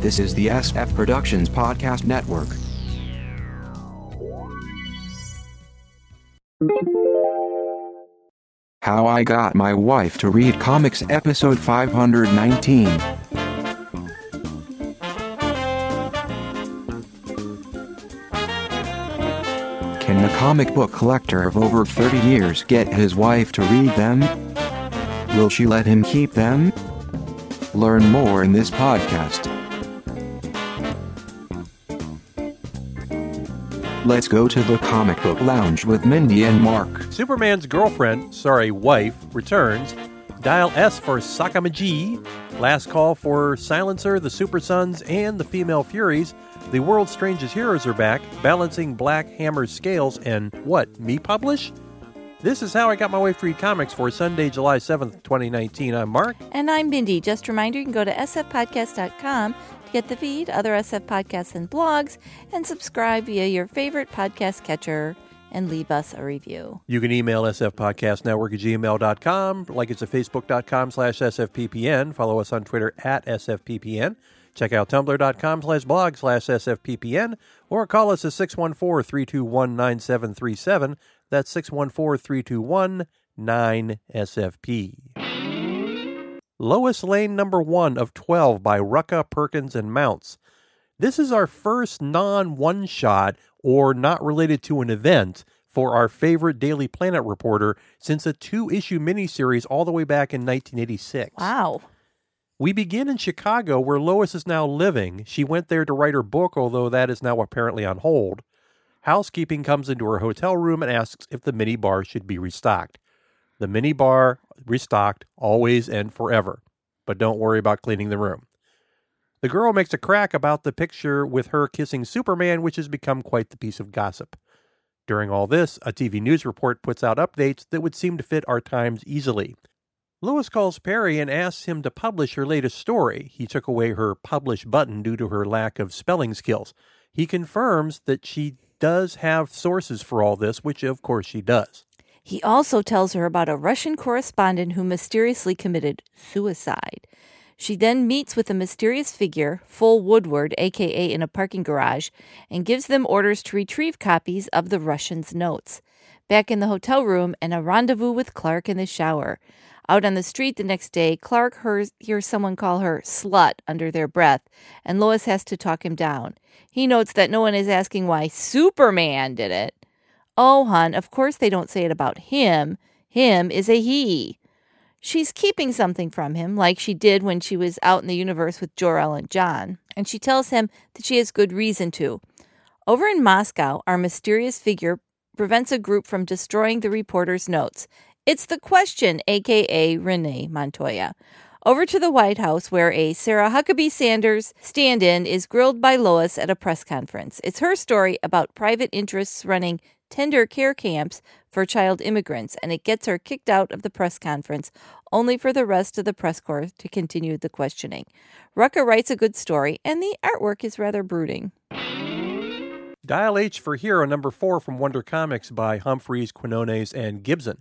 This is the SF Productions Podcast Network. How I Got My Wife to Read Comics, Episode 519. Can the comic book collector of over 30 years get his wife to read them? Will she let him keep them? Learn more in this podcast. Let's go to the comic book lounge with Mindy and Mark. Superman's girlfriend, sorry, wife, returns. Dial S for Sakamaji. Last call for Silencer, the Super Sons, and the Female Furies. The world's strangest heroes are back, balancing Black Hammer's scales, and what, me publish? This is how I got my way free comics for Sunday, July 7th, 2019. I'm Mark. And I'm Mindy. Just a reminder you can go to sfpodcast.com to get the feed, other SF podcasts and blogs, and subscribe via your favorite podcast catcher and leave us a review. You can email sfpodcastnetwork at gmail.com, like it's at facebook.com slash sfppn, follow us on Twitter at sfppn, check out tumblr.com slash blog slash sfppn, or call us at 614-321-9737. That's 614-321-9SFP. Lois Lane number one of 12 by Rucka, Perkins, and Mounts. This is our first non one shot or not related to an event for our favorite Daily Planet reporter since a two issue miniseries all the way back in 1986. Wow. We begin in Chicago, where Lois is now living. She went there to write her book, although that is now apparently on hold. Housekeeping comes into her hotel room and asks if the mini bar should be restocked. The mini bar restocked always and forever, but don't worry about cleaning the room. The girl makes a crack about the picture with her kissing Superman, which has become quite the piece of gossip. During all this, a TV news report puts out updates that would seem to fit our times easily. Lois calls Perry and asks him to publish her latest story. He took away her publish button due to her lack of spelling skills. He confirms that she does have sources for all this, which of course she does. He also tells her about a Russian correspondent who mysteriously committed suicide. She then meets with a mysterious figure, Full Woodward, aka in a parking garage, and gives them orders to retrieve copies of the Russian's notes. Back in the hotel room, and a rendezvous with Clark in the shower. Out on the street the next day, Clark hears, hears someone call her slut under their breath, and Lois has to talk him down. He notes that no one is asking why Superman did it. Oh, hun, of course they don't say it about him. Him is a he. She's keeping something from him, like she did when she was out in the universe with Jor-El and John, and she tells him that she has good reason to. Over in Moscow, our mysterious figure prevents a group from destroying the reporter's notes. It's the question, aka Renee Montoya. Over to the White House, where a Sarah Huckabee Sanders stand in is grilled by Lois at a press conference. It's her story about private interests running tender care camps for child immigrants, and it gets her kicked out of the press conference, only for the rest of the press corps to continue the questioning. Rucka writes a good story, and the artwork is rather brooding. Dial H for Hero number four from Wonder Comics by Humphries, Quinones, and Gibson.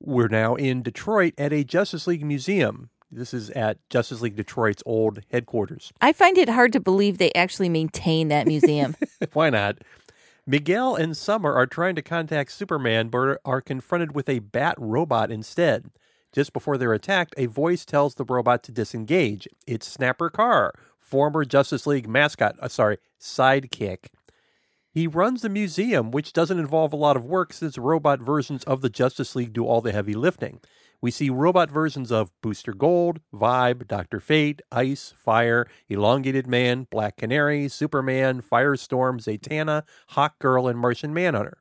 We're now in Detroit at a Justice League museum. This is at Justice League Detroit's old headquarters. I find it hard to believe they actually maintain that museum. Why not? Miguel and Summer are trying to contact Superman, but are confronted with a bat robot instead. Just before they're attacked, a voice tells the robot to disengage. It's Snapper Carr, former Justice League mascot, uh, sorry, sidekick. He runs the museum, which doesn't involve a lot of work since robot versions of the Justice League do all the heavy lifting. We see robot versions of Booster Gold, Vibe, Dr. Fate, Ice, Fire, Elongated Man, Black Canary, Superman, Firestorm, Zatanna, Hawk Girl, and Martian Manhunter.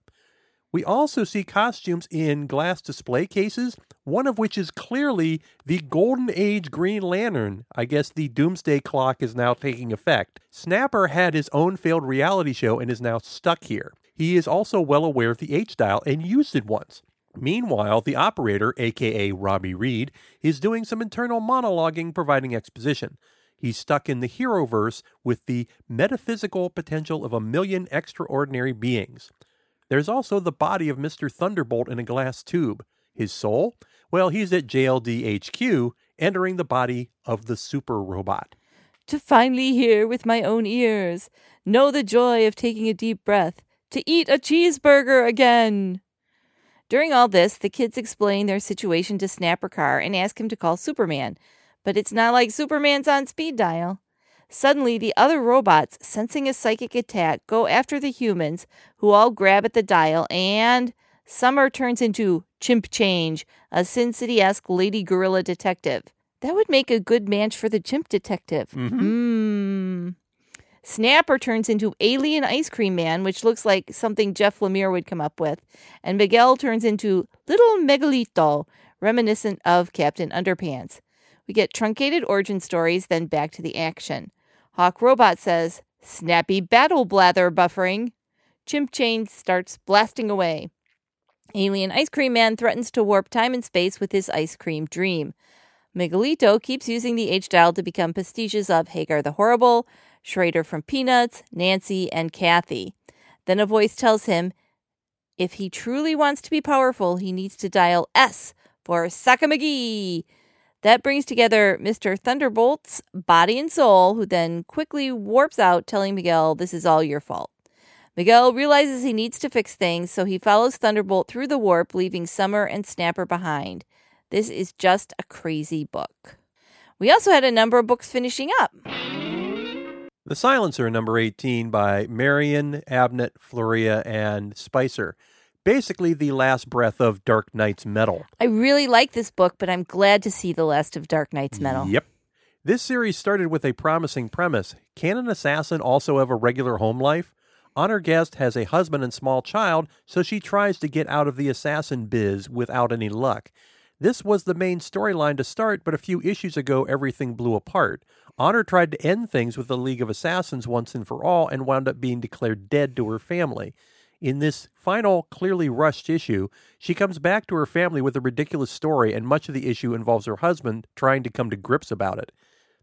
We also see costumes in glass display cases, one of which is clearly the Golden Age Green Lantern. I guess the Doomsday Clock is now taking effect. Snapper had his own failed reality show and is now stuck here. He is also well aware of the H dial and used it once. Meanwhile, the operator, aka Robbie Reed, is doing some internal monologuing providing exposition. He's stuck in the Heroverse with the metaphysical potential of a million extraordinary beings. There's also the body of Mr. Thunderbolt in a glass tube. His soul? Well, he's at JLD HQ, entering the body of the super robot. to finally hear with my own ears, know the joy of taking a deep breath, to eat a cheeseburger again. During all this, the kids explain their situation to Snapper Carr and ask him to call Superman, but it's not like Superman's on speed dial. Suddenly, the other robots, sensing a psychic attack, go after the humans, who all grab at the dial, and Summer turns into Chimp Change, a Sin City esque lady gorilla detective. That would make a good match for the chimp detective. Mm. Snapper turns into Alien Ice Cream Man, which looks like something Jeff Lemire would come up with. And Miguel turns into Little Miguelito, reminiscent of Captain Underpants. We get truncated origin stories, then back to the action. Hawk Robot says, Snappy battle blather buffering. Chimp Change starts blasting away. Alien Ice Cream Man threatens to warp time and space with his ice cream dream. Miguelito keeps using the H dial to become pastiches of Hagar the Horrible, Schroeder from Peanuts, Nancy, and Cathy. Then a voice tells him if he truly wants to be powerful, he needs to dial S for Sakamagi. That brings together Mr. Thunderbolt's body and soul, who then quickly warps out, telling Miguel, This is all your fault. Miguel realizes he needs to fix things, so he follows Thunderbolt through the warp, leaving Summer and Snapper behind. This is just a crazy book. We also had a number of books finishing up. The Silencer, number 18, by Marion, Abnett, Floria, and Spicer. Basically, the last breath of Dark Nights metal. I really like this book, but I'm glad to see the last of Dark Nights Metal. Yep. This series started with a promising premise. Can an assassin also have a regular home life? Honor Guest has a husband and small child, so she tries to get out of the assassin biz without any luck. This was the main storyline to start, but a few issues ago, everything blew apart. Honor tried to end things with the League of Assassins once and for all and wound up being declared dead to her family. In this final, clearly rushed issue, she comes back to her family with a ridiculous story, and much of the issue involves her husband trying to come to grips about it.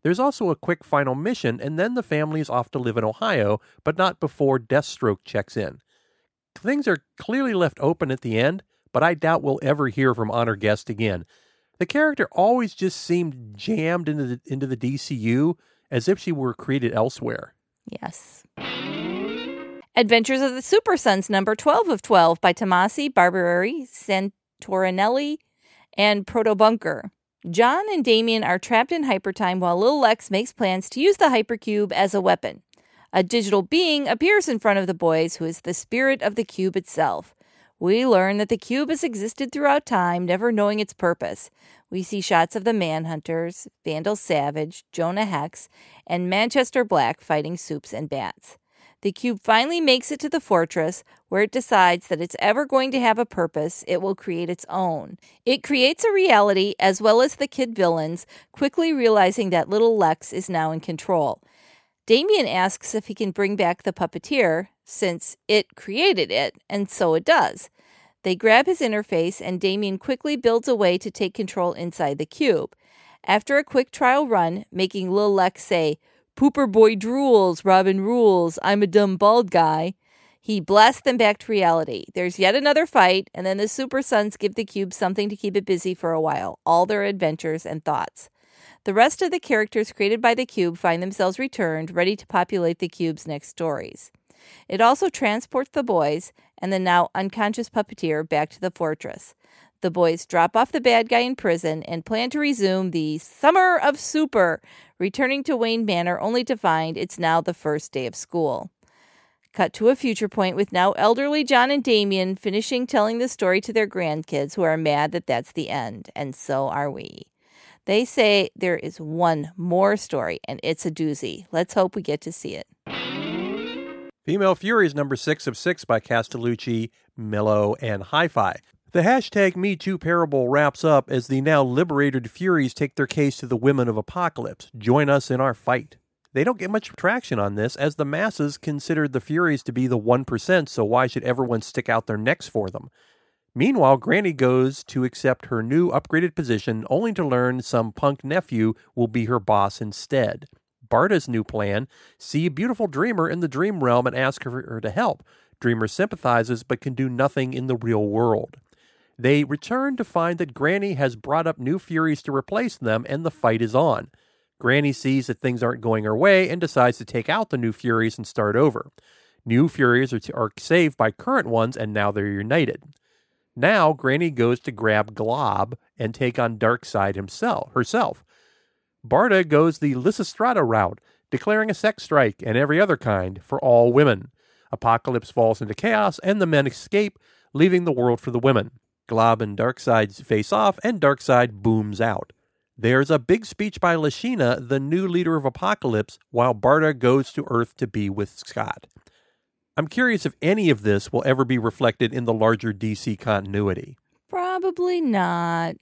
There's also a quick final mission, and then the family is off to live in Ohio, but not before Deathstroke checks in. Things are clearly left open at the end, but I doubt we'll ever hear from Honor Guest again. The character always just seemed jammed into the, into the DCU as if she were created elsewhere. Yes. Adventures of the Super Sons, number 12 of 12, by Tomasi, Barberi, Santorinelli, and Proto Bunker. John and Damian are trapped in hypertime while Lil Lex makes plans to use the hypercube as a weapon. A digital being appears in front of the boys, who is the spirit of the cube itself. We learn that the cube has existed throughout time, never knowing its purpose. We see shots of the Manhunters, Vandal Savage, Jonah Hex, and Manchester Black fighting Supes and bats. The cube finally makes it to the fortress, where it decides that it's ever going to have a purpose, it will create its own. It creates a reality as well as the kid villains, quickly realizing that little Lex is now in control. Damian asks if he can bring back the puppeteer, since it created it, and so it does. They grab his interface, and Damian quickly builds a way to take control inside the cube. After a quick trial run, making Lil Lex say, Pooper boy drools, Robin rules, I'm a dumb bald guy. He blasts them back to reality. There's yet another fight, and then the Super Sons give the cube something to keep it busy for a while all their adventures and thoughts. The rest of the characters created by the cube find themselves returned, ready to populate the cube's next stories. It also transports the boys and the now unconscious puppeteer back to the fortress. The boys drop off the bad guy in prison and plan to resume the Summer of Super, returning to Wayne Manor only to find it's now the first day of school. Cut to a future point with now elderly John and Damian finishing telling the story to their grandkids who are mad that that's the end, and so are we. They say there is one more story, and it's a doozy. Let's hope we get to see it. Female Furies number six of six by Castellucci, Melo, and Hi Fi. The hashtag MeToo parable wraps up as the now liberated Furies take their case to the women of Apokolips. Join us in our fight. They don't get much traction on this, as the masses considered the Furies to be the 1%, so why should everyone stick out their necks for them? Meanwhile, Granny goes to accept her new upgraded position, only to learn some punk nephew will be her boss instead. Barda's new plan see a beautiful dreamer in the dream realm and ask her to help. Dreamer sympathizes but can do nothing in the real world. They return to find that Granny has brought up new Furies to replace them, and the fight is on. Granny sees that things aren't going her way and decides to take out the new Furies and start over. New Furies are, are saved by current ones, and now they're united. Now, Granny goes to grab Glob and take on Darkseid himself, herself. Barda goes the Lysistrata route, declaring a sex strike and every other kind for all women. Apokolips falls into chaos, and the men escape, leaving the world for the women. Glob and Darkseid face off, and Darkseid booms out. There's a big speech by Lashina, the new leader of Apokolips, while Barda goes to Earth to be with Scott. I'm curious if any of this will ever be reflected in the larger DC continuity. Probably not.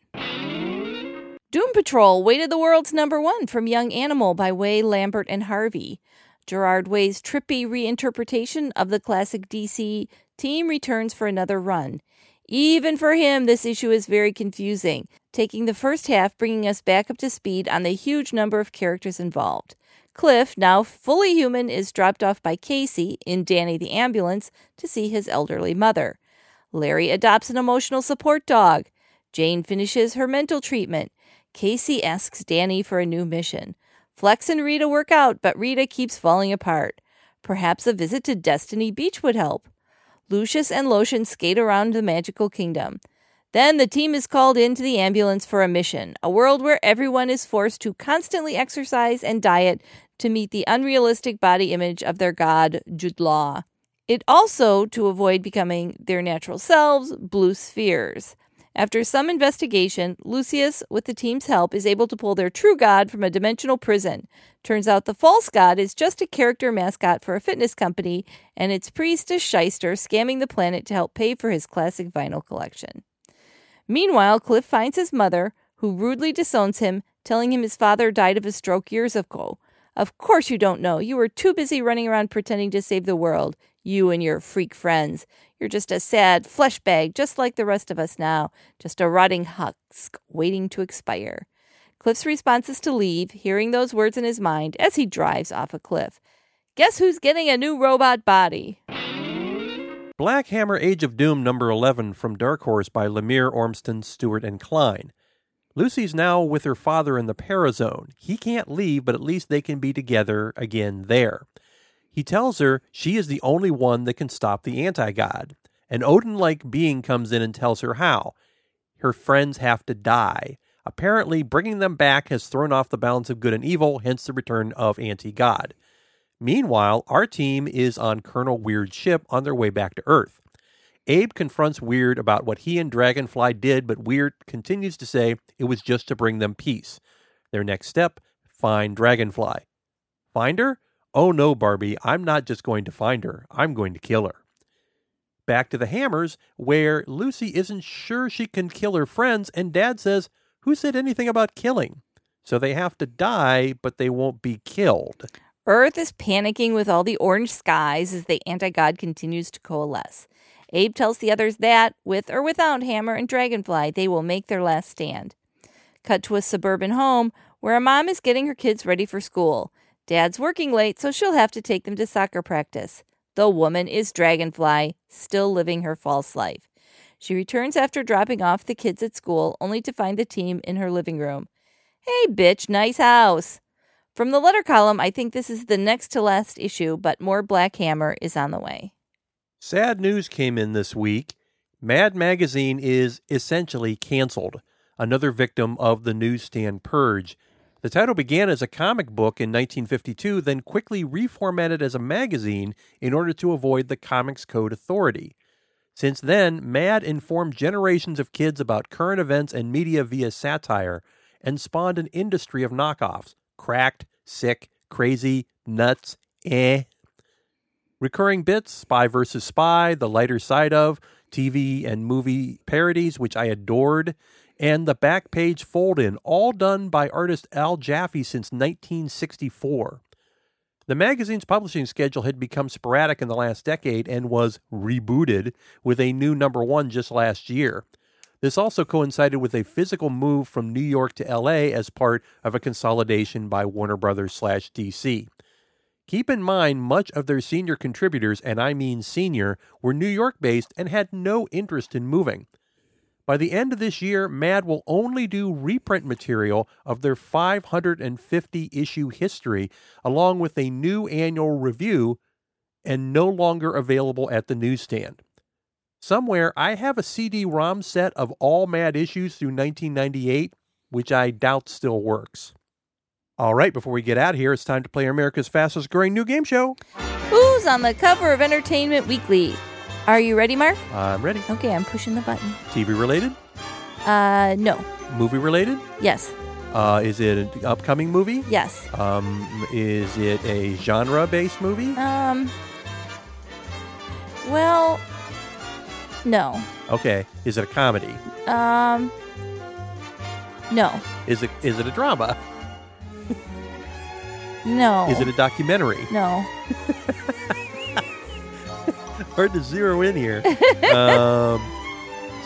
Doom Patrol Weight of the World's number one from Young Animal by Way, Lambert, and Harvey. Gerard Way's trippy reinterpretation of the classic DC team returns for another run. Even for him, this issue is very confusing, taking the first half, bringing us back up to speed on the huge number of characters involved. Cliff, now fully human, is dropped off by Casey in Danny the Ambulance to see his elderly mother. Larry adopts an emotional support dog. Jane finishes her mental treatment. Casey asks Danny for a new mission. Flex and Rita work out, but Rita keeps falling apart. Perhaps a visit to Destiny Beach would help. Lucius and Lotion skate around the magical kingdom. Then the team is called into the ambulance for a mission, a world where everyone is forced to constantly exercise and diet to meet the unrealistic body image of their god, Jude Law. It also to avoid becoming their natural selves, blue spheres. After some investigation, Lucius, with the team's help, is able to pull their true god from a dimensional prison. Turns out the false god is just a character mascot for a fitness company, and its priest is Shyster, scamming the planet to help pay for his classic vinyl collection. Meanwhile, Cliff finds his mother, who rudely disowns him, telling him his father died of a stroke years ago. Of course you don't know. You were too busy running around pretending to save the world, you and your freak friends. You're just a sad flesh bag, just like the rest of us now, just a rotting husk waiting to expire. Cliff's response is to leave, hearing those words in his mind as he drives off a cliff. Guess who's getting a new robot body? Black Hammer Age of Doom number 11 from Dark Horse by Lemire, Ormston, Stewart, and Klein. Lucy's now with her father in the Parazone. He can't leave, but at least they can be together again there. He tells her she is the only one that can stop the anti god. An Odin like being comes in and tells her how. Her friends have to die. Apparently, bringing them back has thrown off the balance of good and evil, hence the return of anti god. Meanwhile, our team is on Colonel Weird's ship on their way back to Earth. Abe confronts Weird about what he and Dragonfly did, but Weird continues to say it was just to bring them peace. Their next step find Dragonfly. Find her? Oh no, Barbie, I'm not just going to find her, I'm going to kill her. Back to the Hammers, where Lucy isn't sure she can kill her friends, and Dad says, Who said anything about killing? So they have to die, but they won't be killed. Earth is panicking with all the orange skies as the anti god continues to coalesce. Abe tells the others that, with or without Hammer and Dragonfly, they will make their last stand. Cut to a suburban home where a mom is getting her kids ready for school. Dad's working late, so she'll have to take them to soccer practice. The woman is Dragonfly, still living her false life. She returns after dropping off the kids at school, only to find the team in her living room. Hey, bitch, nice house. From the letter column, I think this is the next to last issue, but more Black Hammer is on the way. Sad news came in this week. Mad Magazine is essentially canceled, another victim of the newsstand purge. The title began as a comic book in 1952, then quickly reformatted as a magazine in order to avoid the Comics Code Authority. Since then, Mad informed generations of kids about current events and media via satire and spawned an industry of knockoffs cracked, sick, crazy, nuts, eh. Recurring bits Spy versus Spy, The Lighter Side of, TV and movie parodies, which I adored, and the back page fold in, all done by artist Al Jaffee since 1964. The magazine's publishing schedule had become sporadic in the last decade and was rebooted with a new number one just last year. This also coincided with a physical move from New York to LA as part of a consolidation by Warner Brothers slash DC. Keep in mind, much of their senior contributors, and I mean senior, were New York based and had no interest in moving. By the end of this year, MAD will only do reprint material of their 550 issue history, along with a new annual review, and no longer available at the newsstand. Somewhere, I have a CD ROM set of all MAD issues through 1998, which I doubt still works. All right, before we get out of here, it's time to play America's fastest growing new game show. Who's on the cover of Entertainment Weekly? Are you ready, Mark? I'm ready. Okay, I'm pushing the button. TV related? Uh, no. Movie related? Yes. Uh, is it an upcoming movie? Yes. Um, is it a genre based movie? Um. Well, no. Okay. Is it a comedy? Um. No. Is it is it a drama? No. Is it a documentary? No. Hard to zero in here. um,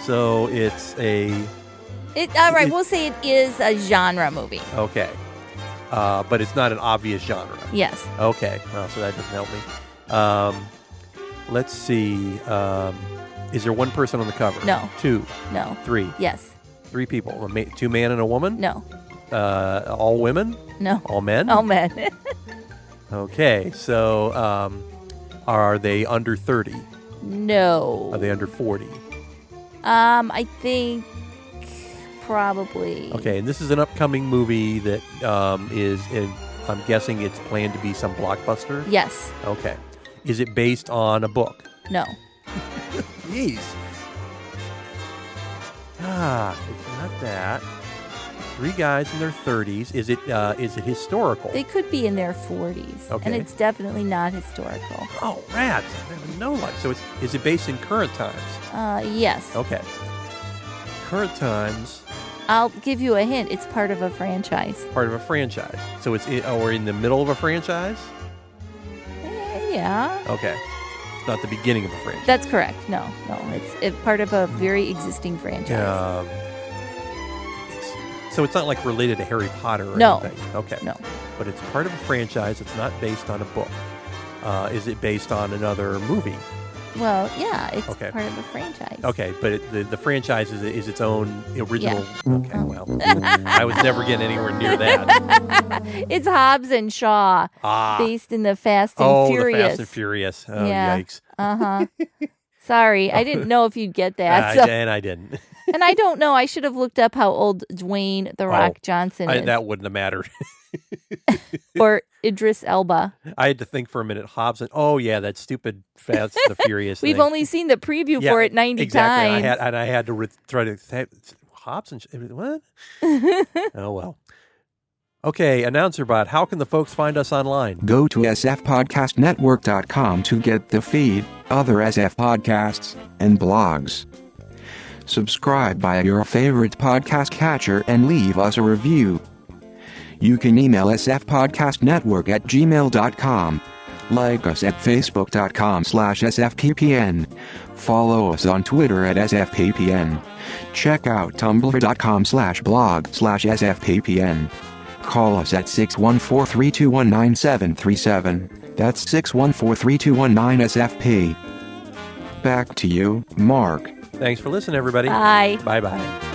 so it's a It. All right. It- We'll say it is a genre movie. okay, uh, but it's not an obvious genre. Yes. Okay, well, so that doesn't help me. Um, let's see. Um, is there one person on the cover? No. Two, No. three, Yes. three people. A ma- two man and a woman. No. Uh, all women. No. All men. All men. Okay, so um, are they under thirty? no. Are they under forty? Um, I think probably. Okay, and this is an upcoming movie that um, is, in, I'm guessing it's planned to be some blockbuster. Yes. Okay, is it based on a book? No. Jeez. Ah, it's not that. Three guys in their thirties. Is it? Uh, is it historical? They could be in their 40s. Okay. And it's definitely not historical. oh, rats! I have no luck. So it's is it based in current times? Uh, yes. Okay. Current times, I'll give you a hint. It's part of a franchise. part of a franchise. So it's in, or in the middle of a franchise. Eh, yeah. Okay. It's not the beginning of a franchise. That's correct. No, no. It's it, part of a very existing franchise. Um, so it's not like related to Harry Potter or No. anything. Okay. No. But it's part of a franchise. It's not based on a book. Uh, is it based on another movie? Well, yeah, it's Okay. part of a franchise. Okay, but it, the the franchise is, is its own original. Okay, Oh. well, I was never getting anywhere near that. It's Hobbs and Shaw, Ah, based in the Fast and oh, Furious. the Fast and Furious. Oh, Yeah. yikes! Uh huh. Sorry, I didn't know if you'd get that. I- so- and I didn't. And I don't know. I should have looked up how old Dwayne the Rock Oh, Johnson I, is, that wouldn't have mattered. or Idris Elba. I had to think for a minute. Hobbs and oh yeah, that stupid Fast the Furious. We've thing. only seen the preview Yeah, for it ninety exactly. times. I had, and I had to re- try to th- Hobbs and eh, what? oh well. Okay, announcer bot. How can the folks find us online? Go to sfpodcastnetwork.com to get the feed, other SF podcasts, and blogs. Subscribe via your favorite podcast catcher and leave us a review. You can email sfpodcastnetwork at gmail.com. Like us at facebook.com slash sfppn. Follow us on Twitter at sfppn. Check out tumblr.com slash blog slash sfppn. Call us at 614-321-9737. That's 614-321-9SFP. Back to you, Mark. Thanks for listening, everybody. Bye. Bye bye.